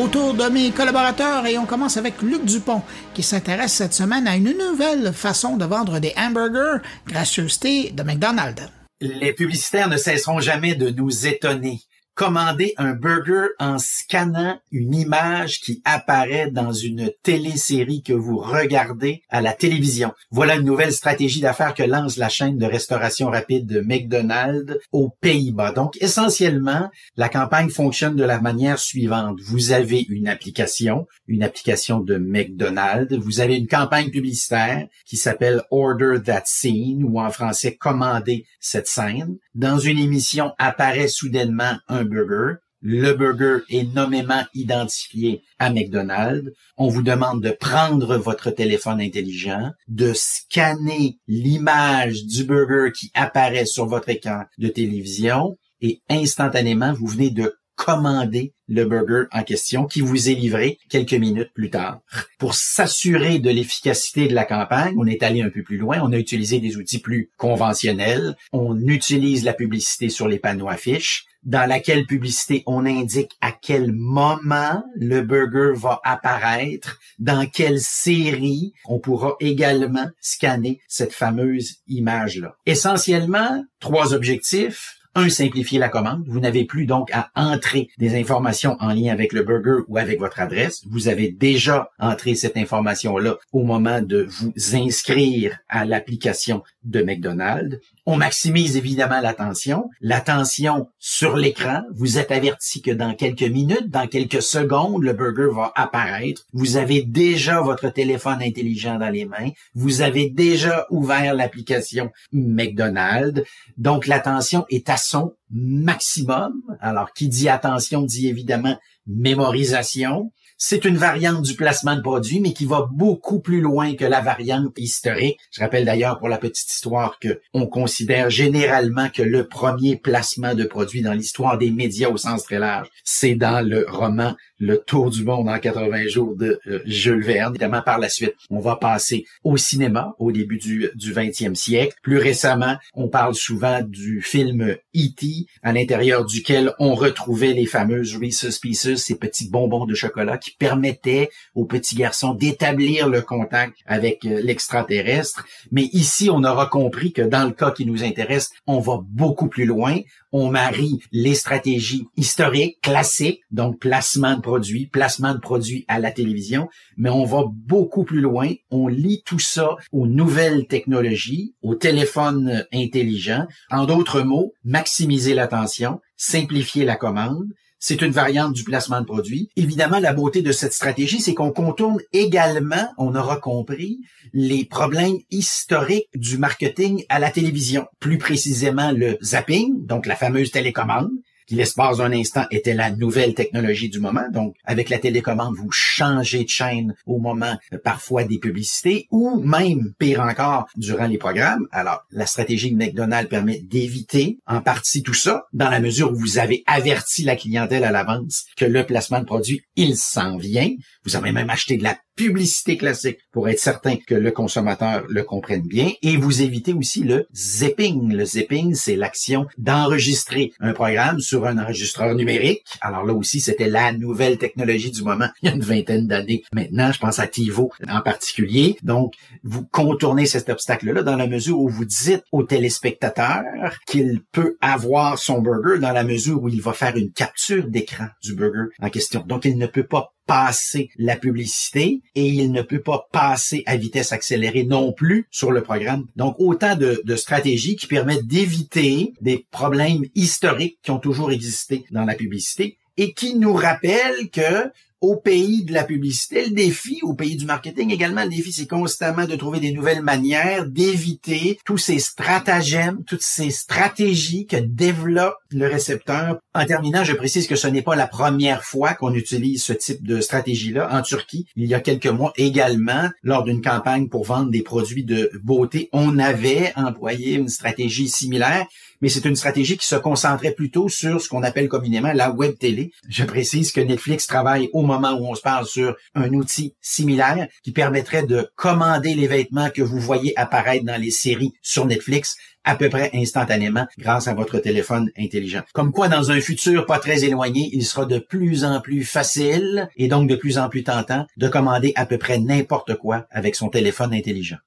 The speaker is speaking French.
autour de mes collaborateurs et on commence avec Luc Dupont qui s'intéresse cette semaine à une nouvelle façon de vendre des hamburgers, gracieuseté de McDonald's. Les publicitaires ne cesseront jamais de nous étonner commander un burger en scannant une image qui apparaît dans une télésérie que vous regardez à la télévision. Voilà une nouvelle stratégie d'affaires que lance la chaîne de restauration rapide de McDonald's aux Pays-Bas. Donc, essentiellement, la campagne fonctionne de la manière suivante. Vous avez une application, une application de McDonald's. Vous avez une campagne publicitaire qui s'appelle Order That Scene ou en français Commander cette scène. Dans une émission apparaît soudainement un burger. Le burger est nommément identifié à McDonald's. On vous demande de prendre votre téléphone intelligent, de scanner l'image du burger qui apparaît sur votre écran de télévision et instantanément, vous venez de commander le burger en question qui vous est livré quelques minutes plus tard. Pour s'assurer de l'efficacité de la campagne, on est allé un peu plus loin, on a utilisé des outils plus conventionnels, on utilise la publicité sur les panneaux affiches, dans laquelle publicité on indique à quel moment le burger va apparaître, dans quelle série on pourra également scanner cette fameuse image-là. Essentiellement, trois objectifs un, simplifier la commande. Vous n'avez plus donc à entrer des informations en lien avec le burger ou avec votre adresse. Vous avez déjà entré cette information-là au moment de vous inscrire à l'application de McDonald's. On maximise évidemment l'attention. L'attention sur l'écran. Vous êtes averti que dans quelques minutes, dans quelques secondes, le burger va apparaître. Vous avez déjà votre téléphone intelligent dans les mains. Vous avez déjà ouvert l'application McDonald's. Donc l'attention est à son maximum. Alors qui dit attention dit évidemment mémorisation. C'est une variante du placement de produit, mais qui va beaucoup plus loin que la variante historique. Je rappelle d'ailleurs pour la petite histoire que on considère généralement que le premier placement de produit dans l'histoire des médias au sens très large, c'est dans le roman Le Tour du monde en 80 jours de euh, Jules Verne. Évidemment, par la suite, on va passer au cinéma au début du, du 20e siècle. Plus récemment, on parle souvent du film E.T., à l'intérieur duquel on retrouvait les fameuses Reese's Pieces, ces petits bonbons de chocolat qui permettait aux petits garçons d'établir le contact avec euh, l'extraterrestre. Mais ici, on aura compris que dans le cas qui nous intéresse, on va beaucoup plus loin. On marie les stratégies historiques, classiques, donc placement de produits, placement de produits à la télévision, mais on va beaucoup plus loin. On lit tout ça aux nouvelles technologies, aux téléphones intelligents. En d'autres mots, maximiser l'attention, simplifier la commande, c'est une variante du placement de produit. Évidemment, la beauté de cette stratégie, c'est qu'on contourne également, on aura compris, les problèmes historiques du marketing à la télévision. Plus précisément, le zapping, donc la fameuse télécommande, qui l'espace d'un instant était la nouvelle technologie du moment. Donc, avec la télécommande, vous changez de chaîne au moment euh, parfois des publicités ou même, pire encore, durant les programmes. Alors, la stratégie de McDonald's permet d'éviter en partie tout ça dans la mesure où vous avez averti la clientèle à l'avance que le placement de produit, il s'en vient. Vous avez même acheté de la publicité classique pour être certain que le consommateur le comprenne bien et vous évitez aussi le zipping. Le zipping, c'est l'action d'enregistrer un programme sur un enregistreur numérique. Alors là aussi, c'était la nouvelle technologie du moment il y a une vingtaine d'années. Maintenant, je pense à TiVo en particulier. Donc, vous contournez cet obstacle-là dans la mesure où vous dites au téléspectateur qu'il peut avoir son burger dans la mesure où il va faire une capture d'écran du burger en question. Donc, il ne peut pas passer la publicité et il ne peut pas passer à vitesse accélérée non plus sur le programme. Donc autant de, de stratégies qui permettent d'éviter des problèmes historiques qui ont toujours existé dans la publicité et qui nous rappellent que au pays de la publicité, le défi au pays du marketing également, le défi c'est constamment de trouver des nouvelles manières d'éviter tous ces stratagèmes, toutes ces stratégies que développe le récepteur. En terminant, je précise que ce n'est pas la première fois qu'on utilise ce type de stratégie-là. En Turquie, il y a quelques mois également, lors d'une campagne pour vendre des produits de beauté, on avait employé une stratégie similaire mais c'est une stratégie qui se concentrait plutôt sur ce qu'on appelle communément la web télé. Je précise que Netflix travaille au moment où on se parle sur un outil similaire qui permettrait de commander les vêtements que vous voyez apparaître dans les séries sur Netflix à peu près instantanément grâce à votre téléphone intelligent. Comme quoi, dans un futur pas très éloigné, il sera de plus en plus facile et donc de plus en plus tentant de commander à peu près n'importe quoi avec son téléphone intelligent.